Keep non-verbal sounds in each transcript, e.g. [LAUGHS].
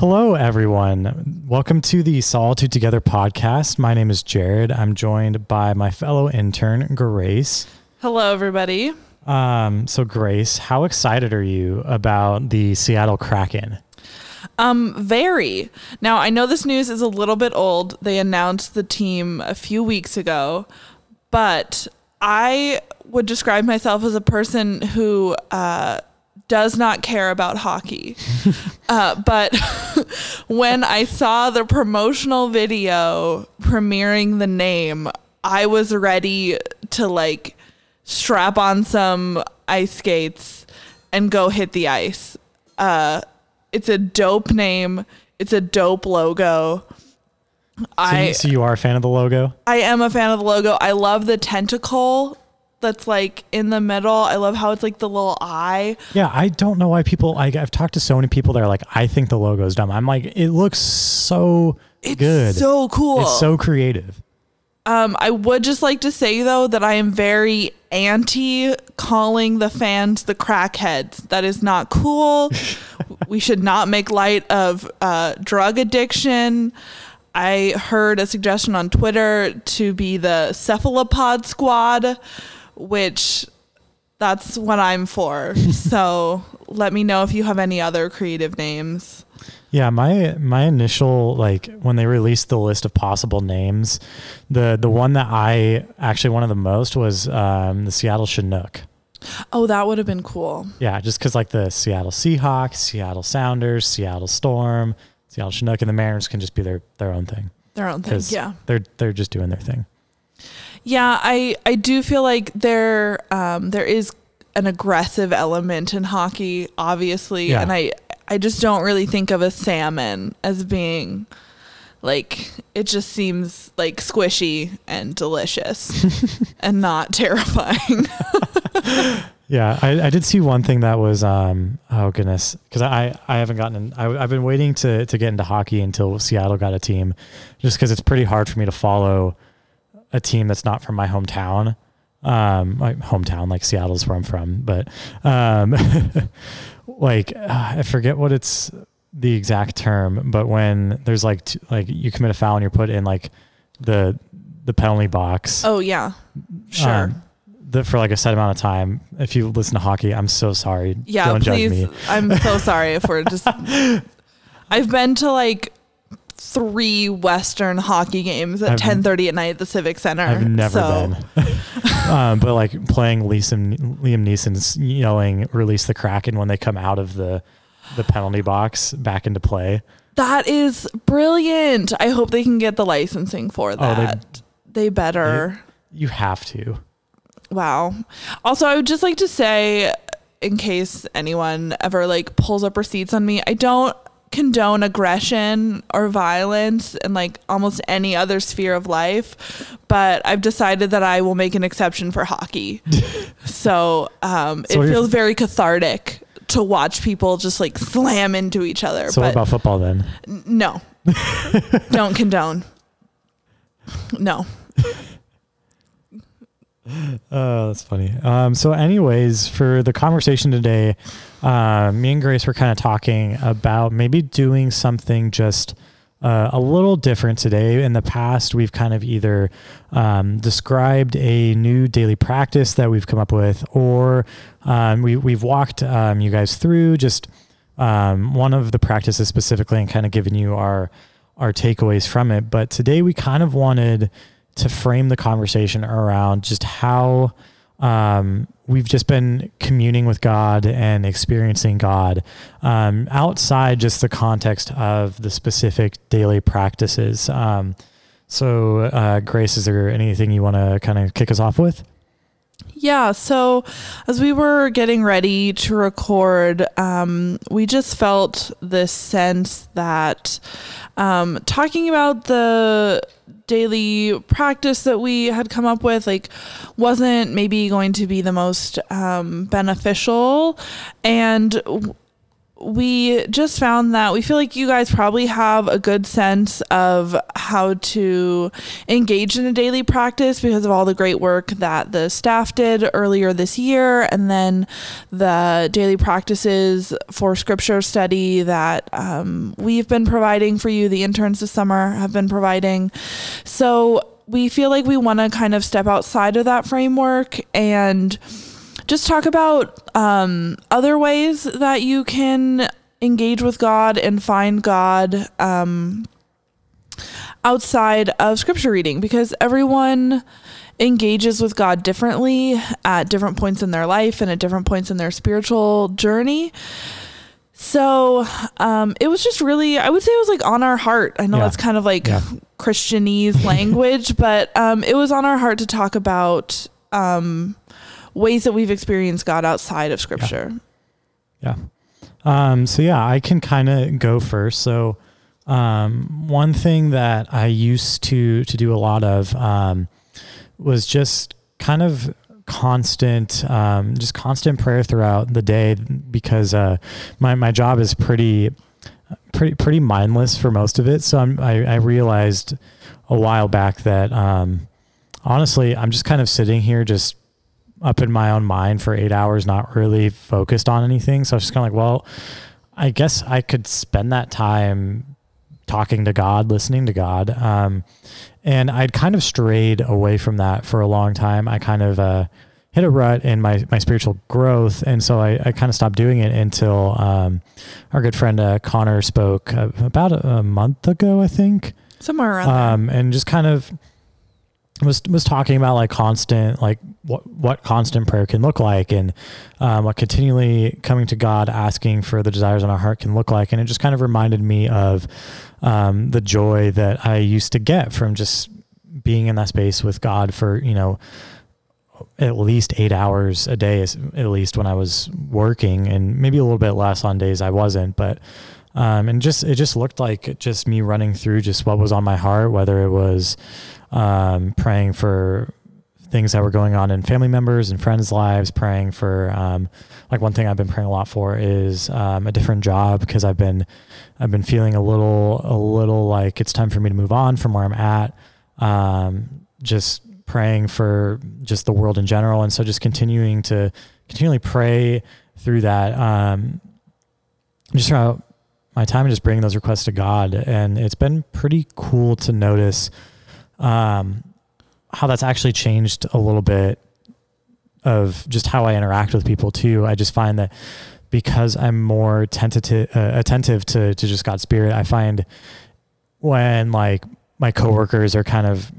Hello, everyone. Welcome to the Solitude Together podcast. My name is Jared. I'm joined by my fellow intern, Grace. Hello, everybody. Um, so, Grace, how excited are you about the Seattle Kraken? Um, very. Now, I know this news is a little bit old. They announced the team a few weeks ago, but I would describe myself as a person who uh, does not care about hockey. [LAUGHS] uh, but [LAUGHS] when I saw the promotional video premiering the name, I was ready to like strap on some ice skates and go hit the ice. Uh, it's a dope name. It's a dope logo. So, I so you are a fan of the logo? I am a fan of the logo. I love the tentacle that's like in the middle. I love how it's like the little eye. Yeah, I don't know why people. Like, I've talked to so many people that are like, I think the logo is dumb. I'm like, it looks so It's good. so cool. It's so creative. Um, I would just like to say though that I am very anti calling the fans the crackheads. That is not cool. [LAUGHS] we should not make light of uh, drug addiction. I heard a suggestion on Twitter to be the cephalopod squad, which that's what I'm for. [LAUGHS] so let me know if you have any other creative names. Yeah, my my initial like when they released the list of possible names, the the one that I actually wanted the most was um, the Seattle Chinook. Oh, that would have been cool. Yeah, just because like the Seattle Seahawks, Seattle Sounders, Seattle Storm, Seattle Chinook, and the Mariners can just be their their own thing Their own thing. Yeah. they're they're just doing their thing. Yeah, I I do feel like there um there is an aggressive element in hockey, obviously, Yeah. and I I just don't really think of a salmon as being like it just seems like squishy and delicious [LAUGHS] and not terrifying. [LAUGHS] Yeah, I, I did see one thing that was um oh goodness because I I haven't gotten in, I, I've been waiting to to get into hockey until Seattle got a team, just because it's pretty hard for me to follow a team that's not from my hometown. Um, my hometown like Seattle's where I'm from, but um, [LAUGHS] like uh, I forget what it's the exact term, but when there's like t- like you commit a foul and you're put in like the the penalty box oh yeah. Sure. um, the, for like a set amount of time. If you listen to hockey, I'm so sorry. yeah, Don't please. judge me. I'm so sorry if we're just [LAUGHS] I've been to like three Western hockey games at ten thirty at night at the Civic Center. I've never so- been. [LAUGHS] [LAUGHS] um, but like playing Liam, Liam Neeson's yelling "Release the Kraken" when they come out of the the penalty box back into play. That is brilliant. I hope they can get the licensing for Oh, they- that. they, better. You have to. wow. Also, I would just like to say, in case anyone ever like pulls up receipts on me, I don't condone aggression or violence in like almost any other sphere of life, but I've decided that I will make an exception for hockey. [LAUGHS] so um, So it feels very cathartic to watch people just like slam into each other. So but what about football then? N- No. [LAUGHS] Don't condone. No. [LAUGHS] [LAUGHS] Oh, that's funny. Um, so, anyways, for the conversation today, uh, me and Grace were kind of talking about maybe doing something just uh, a little different today. In the past, we've kind of either um, described a new daily practice that we've come up with, or um, we, we've walked um, you guys through just um, one of the practices specifically and kind of given you our our takeaways from it. But today, we kind of wanted to frame the conversation around just how um, we've just been communing with God and experiencing God um, outside just the context of the specific daily practices. Um, so, uh, Grace, is there anything you want to kind of kick us off with? Yeah. So as we were getting ready to record, um, we just felt this sense that um, talking about the daily practice that we had come up with like wasn't maybe going to be the most um, beneficial. And we just found that we feel like you guys probably have a good sense of how to engage in a daily practice because of all the great work that the staff did earlier this year, and then the daily practices for scripture study that um, we've been providing for you, the interns this summer have been providing. So we feel like we want to kind of step outside of that framework and just talk about um, other ways that you can engage with God and find God um, outside of scripture reading because everyone engages with God differently at different points in their life and at different points in their spiritual journey. So um, it was just really, I would say it was like on our heart. I know Yeah. it's kind of like Yeah. Christianese language, [LAUGHS] but um, it was on our heart to talk about um, ways that we've experienced God outside of Scripture. Yeah. Um, so yeah, I can kind of go first. So um, one thing that I used to to do a lot of um, was just kind of constant, um, just constant prayer throughout the day because uh, my my job is pretty pretty pretty mindless for most of it. So I'm, I I realized a while back that um, honestly I'm just kind of sitting here just up in my own mind for eight hours, not really focused on anything. So I was just kind of like, well, I guess I could spend that time talking to God, listening to God. Um, and I'd kind of strayed away from that for a long time. I kind of uh, hit a rut in my, my spiritual growth. And so I, I kind of stopped doing it until um, our good friend uh, Connor spoke uh, about a, a month ago, I think Somewhere around there. um, and just kind of was was talking about like constant like what what constant prayer can look like and um, what continually coming to God asking for the desires in our heart can look like. And it just kind of reminded me of um, the joy that I used to get from just being in that space with God for you know at least eight hours a day at least when I was working and maybe a little bit less on days I wasn't. But um, and just it just looked like just me running through just what was on my heart whether it was um, praying for things that were going on in family members and friends lives praying for um, like one thing i've been praying a lot for is um, a different job because i've been i've been feeling a little a little like it's time for me to move on from where i'm at um, just praying for just the world in general and so just continuing to continually pray through that um, just throughout my time and just bringing those requests to God. And it's been pretty cool to notice um, how that's actually changed a little bit of just how I interact with people too. I just find that because I'm more tentative, uh, attentive to, to just God's spirit, I find when like my coworkers are kind of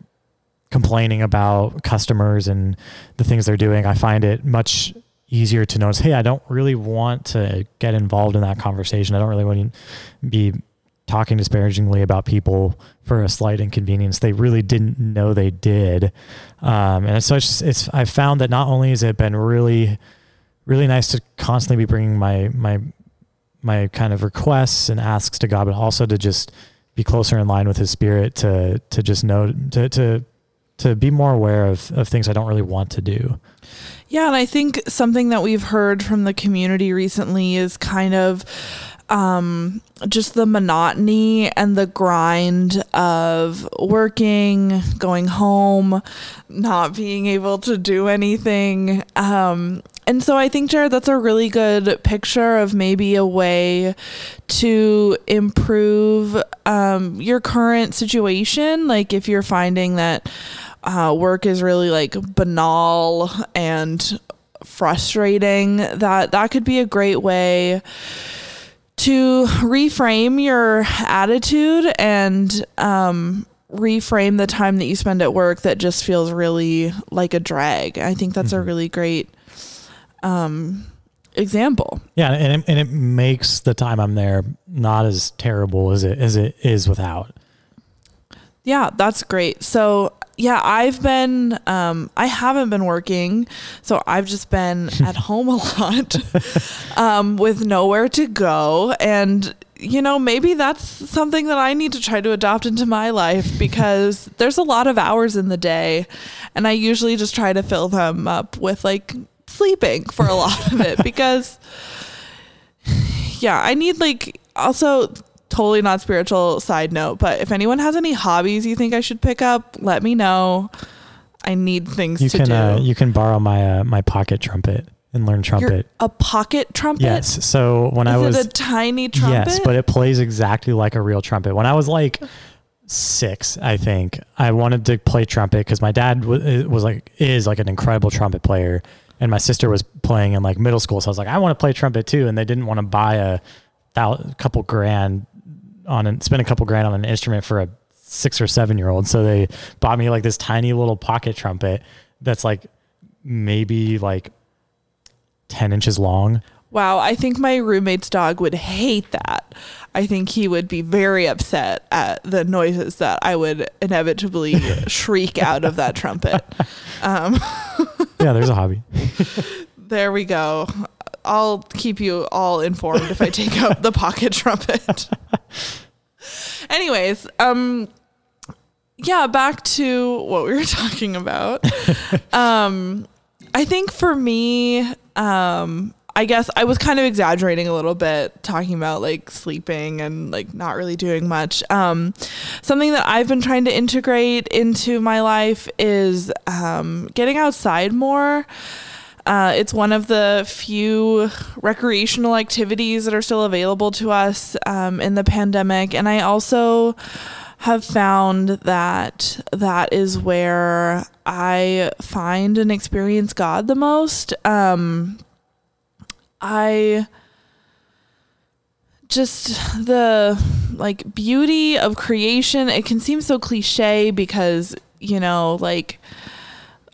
complaining about customers and the things they're doing, I find it much easier to notice, hey, I don't really want to get involved in that conversation. I don't really want to be talking disparagingly about people for a slight inconvenience they really didn't know they did. Um, and so it's it's, I found that not only has it been really, really nice to constantly be bringing my, my, my kind of requests and asks to God, but also to just be closer in line with his spirit to, to just know, to, to, to be more aware of, of things I don't really want to do. Yeah, and I think something that we've heard from the community recently is kind of um, just the monotony and the grind of working, going home, not being able to do anything. Um, and so I think, Jared, that's a really good picture of maybe a way to improve um, your current situation. Like if you're finding that uh, work is really like banal and frustrating, that that could be a great way to reframe your attitude and um, reframe the time that you spend at work that just feels really like a drag. I think that's a Mhm. really great um, example. Yeah, and it, and it makes the time I'm there not as terrible as it as it is without. Yeah, that's great. So, yeah, I've been, um, I haven't been working. So I've just been [LAUGHS] at home a lot [LAUGHS] um, with nowhere to go. And, you know, maybe that's something that I need to try to adopt into my life because there's a lot of hours in the day. And I usually just try to fill them up with like sleeping for a lot of it [LAUGHS] because yeah, I need like also totally not spiritual side note, but if anyone has any hobbies you think I should pick up, let me know. I need things You to can do. uh, you can borrow my uh, my pocket trumpet and learn You're trumpet. a pocket trumpet? Yes. So when Is I was it a tiny trumpet? Yes, but it plays exactly like a real trumpet. When I was like six, I think I wanted to play trumpet because my dad was, was like is like an incredible trumpet player, and my sister was playing in like middle school. So I was like, I want to play trumpet too, and they didn't want to buy a couple grand on and spend a couple grand on an instrument for a six or seven year old. So they bought me like this tiny little pocket trumpet that's like maybe like ten inches long. Wow, I think my roommate's dog would hate that. I think he would be very upset at the noises that I would inevitably [LAUGHS] shriek out of that trumpet. Um, Yeah, there's a hobby. [LAUGHS] there we go. I'll keep you all informed if I take out the pocket trumpet. [LAUGHS] Anyways, um yeah, back to what we were talking about. [LAUGHS] um I think for me, um I guess I was kind of exaggerating a little bit talking about like sleeping and like not really doing much. Um something that I've been trying to integrate into my life is um getting outside more. Uh, it's one of the few recreational activities that are still available to us um, in the pandemic. And I also have found that that is where I find and experience God the most. Um, I just the like beauty of creation, it can seem so cliche because, you know, like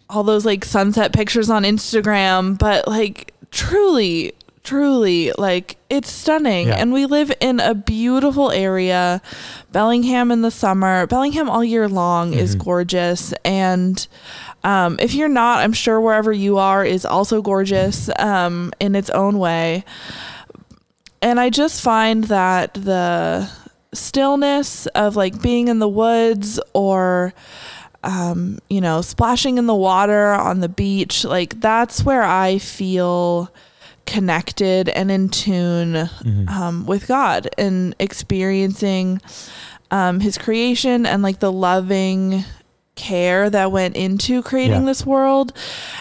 all those like sunset pictures on Instagram, but like truly, truly, like it's stunning. Yeah. And we live in a beautiful area. Bellingham in the summer, Bellingham all year long is Mhm. gorgeous. And um, if you're not, I'm sure wherever you are is also gorgeous um, in its own way. And I just find that the stillness of like being in the woods or um, you know, splashing in the water on the beach, like that's where I feel connected and in tune Mhm. um, with God and experiencing um, His creation and like the loving care that went into creating Yeah. this world.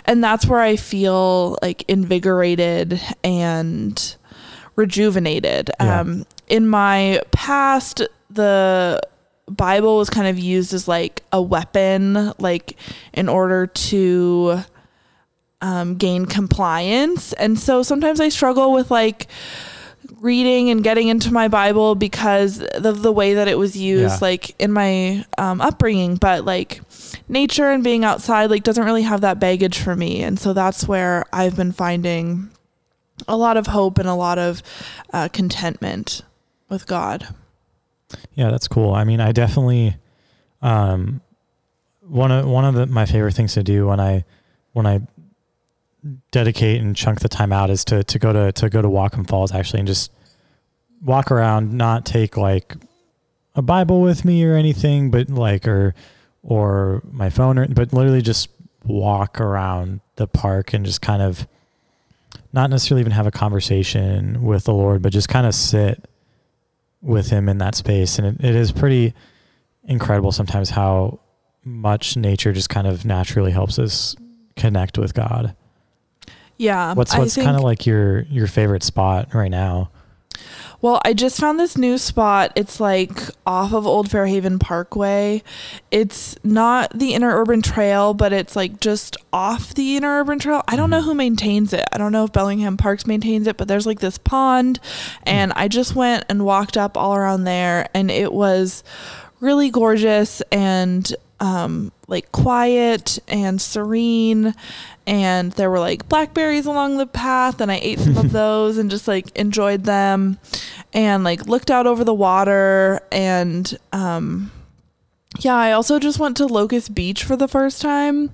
And that's where I feel like invigorated and rejuvenated. Yeah. Um, in my past, the Bible was kind of used as like a weapon, like in order to um, gain compliance. And so sometimes I struggle with like reading and getting into my Bible because of the way that it was used, Yeah. like in my um, upbringing. But like nature and being outside, like doesn't really have that baggage for me. And so that's where I've been finding a lot of hope and a lot of uh, contentment with God. Yeah, that's cool. I mean, I definitely um one of one of the, my favorite things to do when I when I dedicate and chunk the time out is to to go to to go to Whatcom Falls actually and just walk around, not take like a Bible with me or anything, but like or or my phone or but literally just walk around the park and just kind of not necessarily even have a conversation with the Lord, but just kind of sit with him in that space. And it, it is pretty incredible sometimes how much nature just kind of naturally helps us connect with God. Yeah. What's what's kind of like your your favorite spot right now? Well, I just found this new spot. It's like off of Old Fairhaven Parkway. It's not the Interurban Trail, but it's like just off the Interurban Trail. I don't know mm-hmm. who maintains it. I don't know if Bellingham Parks maintains it, but there's like this pond. Mm-hmm. And I just went and walked up all around there, and it was really gorgeous and um, like quiet and serene. And there were like blackberries along the path, and I ate some of [LAUGHS] those and just like enjoyed them and like looked out over the water. And um, yeah, I also just went to Locust Beach for the first time.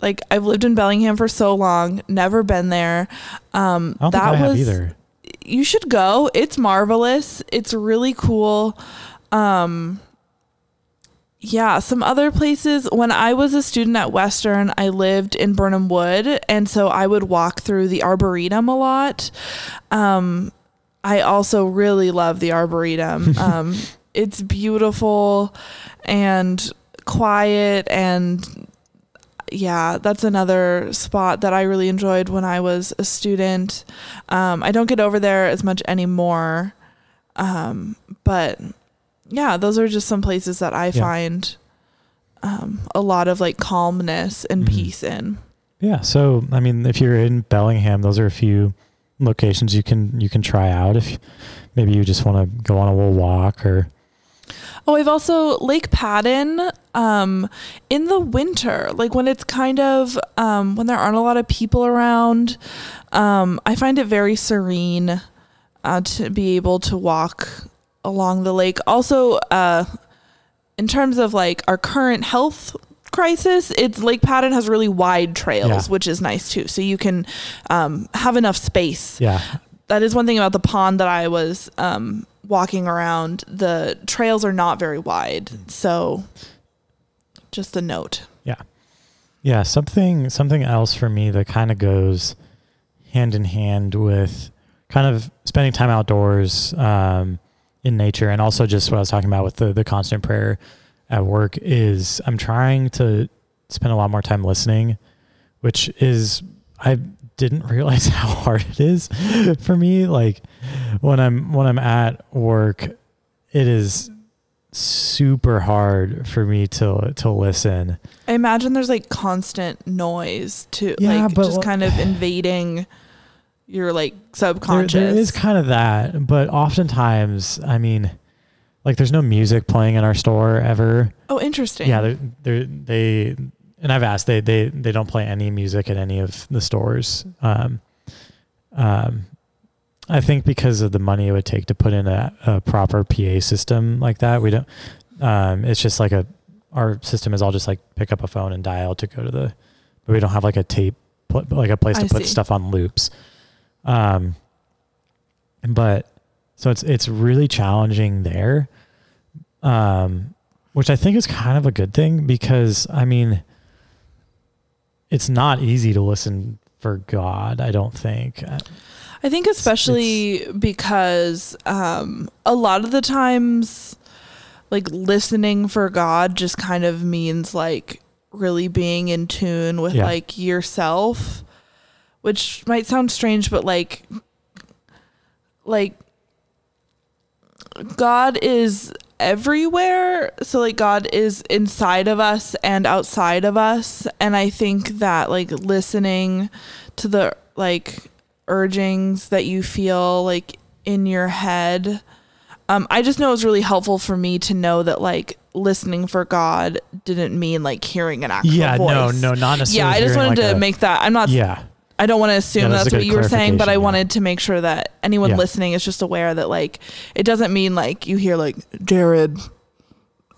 Like I've lived in Bellingham for so long, never been there. Um, I don't that think I have was either. you should go. It's marvelous. It's really cool. Um yeah, some other places when I was a student at Western, I lived in Birnam Wood and so I would walk through the arboretum a lot. Um I also really love the Arboretum. [LAUGHS] Um, it's beautiful and quiet and yeah, that's another spot that I really enjoyed when I was a student. Um, I don't get over there as much anymore. Um, but yeah, those are just some places that I Yeah. find um, a lot of like calmness and Mhm. peace in. Yeah. So, I mean, if you're in Bellingham, those are a few locations you can you can try out if maybe you just want to go on a little walk or Oh, I've also Lake Padden um, in the winter, like when it's kind of um, when there aren't a lot of people around. Um, I find it very serene uh, to be able to walk along the lake. Also, uh, in terms of like our current health crisis, it's Lake Padden has really wide trails, Yeah. which is nice too. So you can um, have enough space yeah. that is one thing about the pond that I was um, walking around. The trails are not very wide, so just a note. Yeah. Yeah, something something else for me that kind of goes hand in hand with kind of spending time outdoors um, in nature, and also just what I was talking about with the the constant prayer at work is I'm trying to spend a lot more time listening, which is I didn't [LAUGHS] realize how hard it is for me. Like when I'm when I'm at work, it is super hard for me to to listen. I imagine there's like constant noise to Yeah, like just kind of invading your like There, subconscious. there is kind of that, but oftentimes, I mean, like there's no music playing in our store ever. oh, interesting. Yeah, they're, they're, they and I've asked they they they don't play any music at any of the stores. Um, um, I think because of the money it would take to put in a, a proper PA system like that, we don't. Um, it's just like a our system is all just like pick up a phone and dial to go to the, but we don't have like a tape, like a place to I put see. stuff on loops. Um, but so it's it's really challenging there. Um, which I think is kind of a good thing because I mean, it's not easy to listen for God. I don't think. Uh, I think especially because um, a lot of the times, like listening for God just kind of means like really being in tune with Yeah. like yourself, which might sound strange, but like, like God is everywhere. So like God is inside of us and outside of us. And I think that like listening to the like urgings that you feel like in your head. Um, I just know it was really helpful for me to know that like listening for God didn't mean like hearing an actual yeah, voice. Yeah, no, no, not necessarily. Yeah, I just wanted like, to a- make that. I'm not. Yeah, I don't want to assume Yeah, that's that's what you were saying, but I yeah. wanted to make sure that anyone Yeah. listening is just aware that like it doesn't mean like you hear like Jared,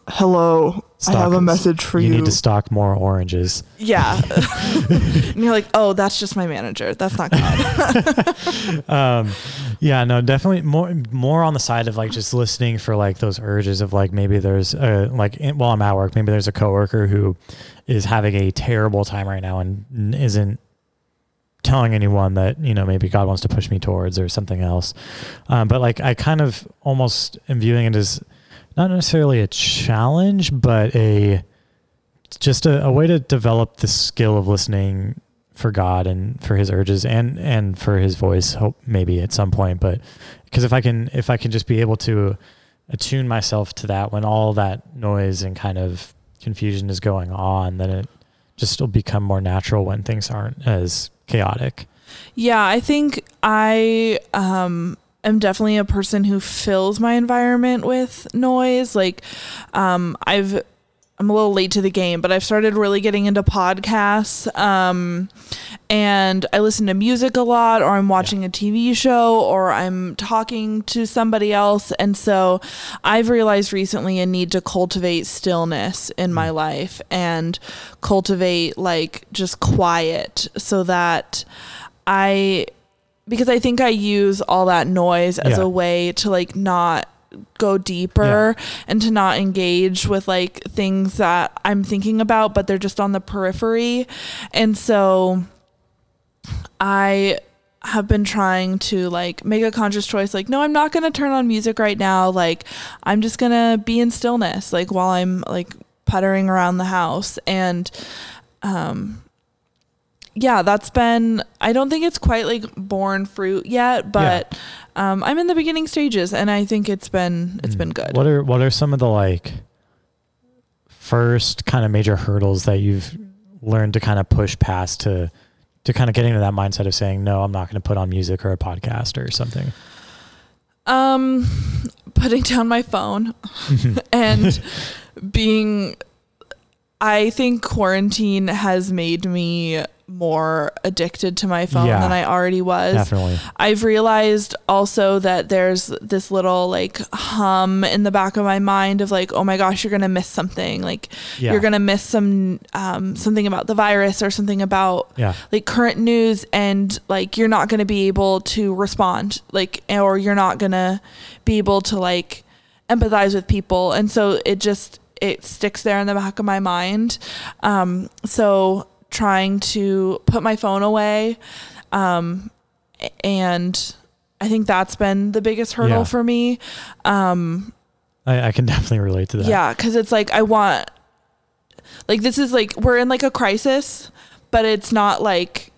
hello, I have a message for you you. need to stock more oranges. yeah, [LAUGHS] and you're like, oh, that's just my manager. That's not God. [LAUGHS] um yeah no definitely more more on the side of like just listening for like those urges of like maybe there's a like while i'm at work maybe there's a coworker who is having a terrible time right now and isn't telling anyone that you know maybe god wants to push me towards or something else. Um, but like i kind of almost am viewing it as not necessarily a challenge but a just a, a way to develop the skill of listening for God and for his urges and and for his voice hope maybe at some point. But because if I can if I can just be able to attune myself to that when all that noise and kind of confusion is going on then it just will become more natural when things aren't as chaotic Yeah, I think I um am definitely a person who fills my environment with noise. Like um I've I'm a little late to the game, but I've started really getting into podcasts. Um and I listen to music a lot or I'm watching a TV show or I'm talking to somebody else and so I've realized recently a need to cultivate stillness in my life and cultivate like just quiet so that I because I think I use all that noise as Yeah. a way to like not go deeper and to not engage with like things that I'm thinking about but they're just on the periphery. And so I have been trying to like make a conscious choice like no i'm not going to turn on music right now. Like i'm just going to be in stillness like while i'm like puttering around the house. And um yeah that's been i don't think it's quite like born fruit yet but um i'm in the beginning stages and i think it's been it's Mm. been good What are what are some of the like first kind of major hurdles that you've learned to kind of push past to to kind of getting into that mindset of saying no, I'm not going to put on music or a podcast or something. um putting down my phone [LAUGHS] [LAUGHS] and being I think quarantine has made me more addicted to my phone Yeah. than I already was. Definitely. I've realized also that there's this little like hum in the back of my mind of like, oh my gosh, you're gonna miss something. Like Yeah. you're gonna miss some um, something about the virus or something about yeah. like current news and like you're not going to be able to respond like or you're not going to be able to like empathize with people and so it just it sticks there in the back of my mind um so trying to put my phone away um and I think that's been the biggest hurdle Yeah. for me um I, I can [LAUGHS] definitely relate to that. yeah, because it's like I want, like this is like we're in like a crisis, but it's not like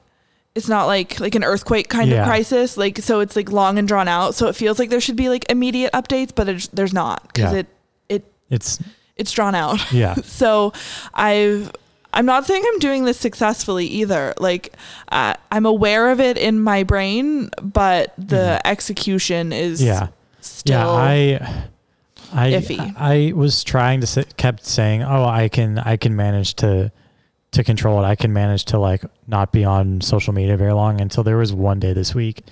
it's not like like an earthquake kind Yeah. of crisis. Like so, it's like long and drawn out. So it feels like there should be like immediate updates, but there's not because Yeah. it it It's it's drawn out. [LAUGHS] yeah. So I've. I'm not saying I'm doing this successfully either. Like, uh, I'm aware of it in my brain, but the execution is Mm-hmm. Yeah. still. yeah, I I iffy. I was trying to say, kept saying, "Oh, I can I can manage to to control it. I can manage to like not be on social media very long." Until there was one day this week,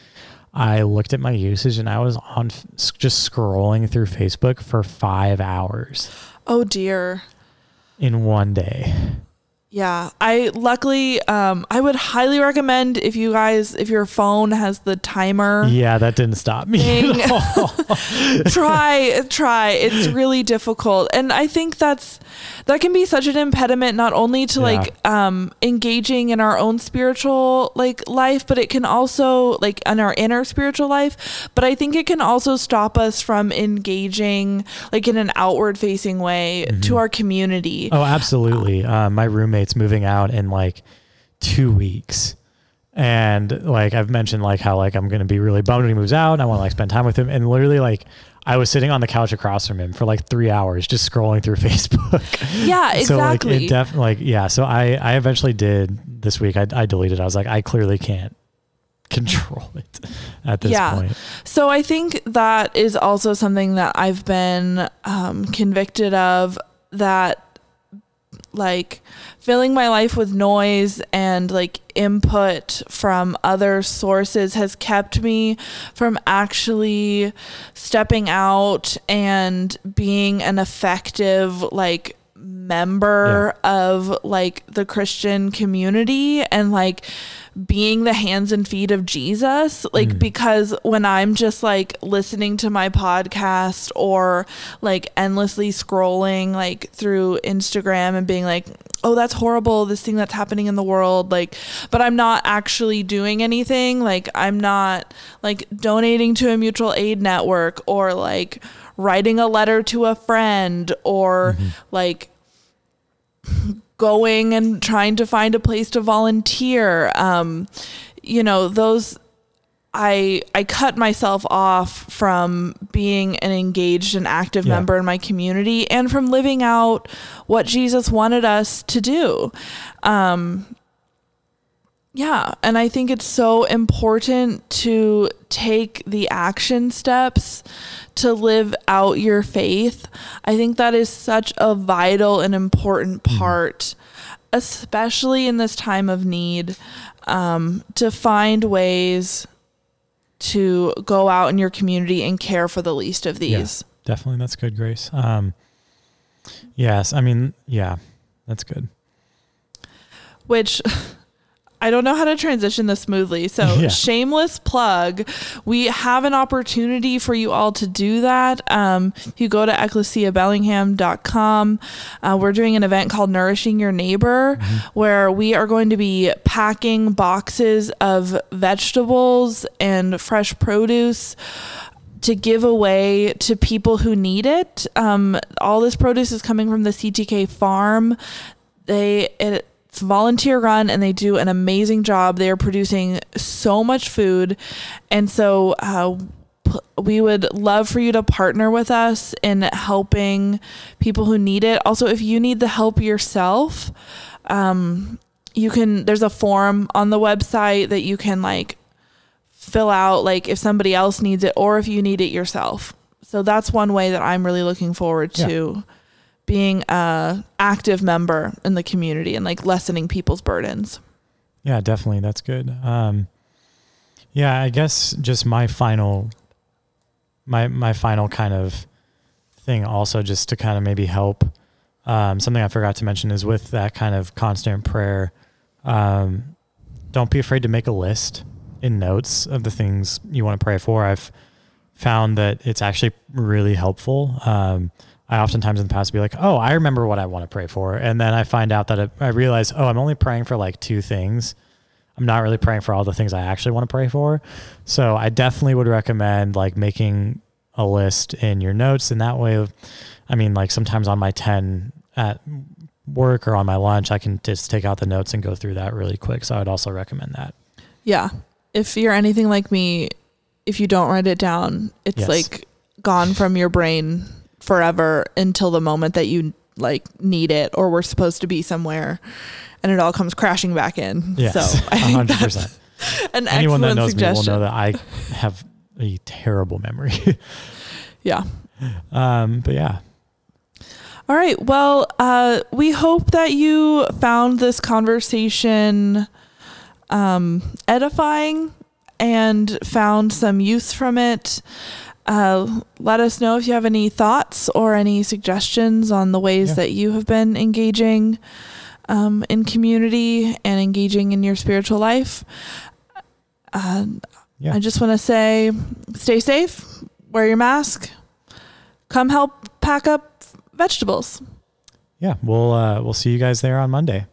I looked at my usage and I was on just scrolling through Facebook for 5 hours oh dear. in one day. Yeah, I luckily um I would highly recommend if you guys if your phone has the timer Yeah, that didn't stop me [LAUGHS] try try it's really difficult and I think that's that can be such an impediment not only to Yeah. like um engaging in our own spiritual like life but it can also like in our inner spiritual life but I think it can also stop us from engaging like in an outward facing way to our community. Oh, absolutely. Uh, my roommate's moving out in like two weeks. And like I've mentioned, like how like I'm gonna be really bummed when he moves out. And I want to like spend time with him. And literally, like I was sitting on the couch across from him for like three hours, just scrolling through [LAUGHS] Facebook. Yeah, [LAUGHS] So like it definitely like yeah. So I I eventually did this week. I I deleted. I was like I clearly can't [LAUGHS] control it at this Yeah. point. So I think that is also something that I've been um, convicted of that like filling my life with noise and like input from other sources has kept me from actually stepping out and being an effective like member of like the Christian community and like being the hands and feet of Jesus like Mm. because when I'm just like listening to my podcast or like endlessly scrolling like through Instagram and being like oh that's horrible this thing that's happening in the world like but I'm not actually doing anything like I'm not like donating to a mutual aid network or like writing a letter to a friend or like going and trying to find a place to volunteer. Um you know those i i cut myself off from being an engaged and active Yeah. member in my community and from living out what jesus wanted us to do. Um yeah and i think it's so important to take the action steps to live out your faith i think that is such a vital and important part especially in this time of need um, to find ways to go out in your community and care for the least of Yeah. these Definitely, that's good, Grace. Um, yes, I mean, yeah, that's good. which [LAUGHS] I don't know how to transition this smoothly. So, [LAUGHS] Yeah. shameless plug. We have an opportunity for you all to do that. Um, if you go to ecclesiabellingham.com, uh, we're doing an event called Nourishing Your Neighbor, where we are going to be packing boxes of vegetables and fresh produce to give away to people who need it. Um, all this produce is coming from the CTK farm. They it's volunteer run and they do an amazing job. They are producing so much food, and so uh, p- we would love for you to partner with us in helping people who need it. Also, if you need the help yourself, um, you can. There's a form on the website that you can like fill out like if somebody else needs it or if you need it yourself. So that's one way that I'm really looking forward to being a active member in the community and like lessening people's burdens. Yeah, definitely. That's good. Um, yeah, I guess just my final, my my final kind of thing, also just to kind of maybe help. Um, something I forgot to mention is with that kind of constant prayer. Um, don't be afraid to make a list in notes of the things you want to pray for. I've found that it's actually really helpful. Um, I oftentimes in the past be like, oh, I remember what I want to pray for. And then I find out that it, I realize, oh, I'm only praying for like two things. I'm not really praying for all the things I actually want to pray for. So I definitely would recommend like making a list in your notes. And that way, I mean, like sometimes on my 10 at work or on my lunch, I can just take out the notes and go through that really quick. So I would also recommend that. Yeah. If you're anything like me, if you don't write it down, it's Yes. like gone from your brain forever until the moment that you like need it or we're supposed to be somewhere and it all comes crashing back in. Yes, so I think 100%. that's an Anyone that knows me will know that I have a terrible memory. [LAUGHS] yeah. um, but yeah, All right. Well, uh, we hope that you found this conversation um, edifying and found some use from it. Uh, let us know if you have any thoughts or any suggestions on the ways Yeah. that you have been engaging um, in community and engaging in your spiritual life. Uh, Yeah. I just want to say stay safe, wear your mask, come help pack up vegetables. yeah, we'll uh, we'll see you guys there on Monday.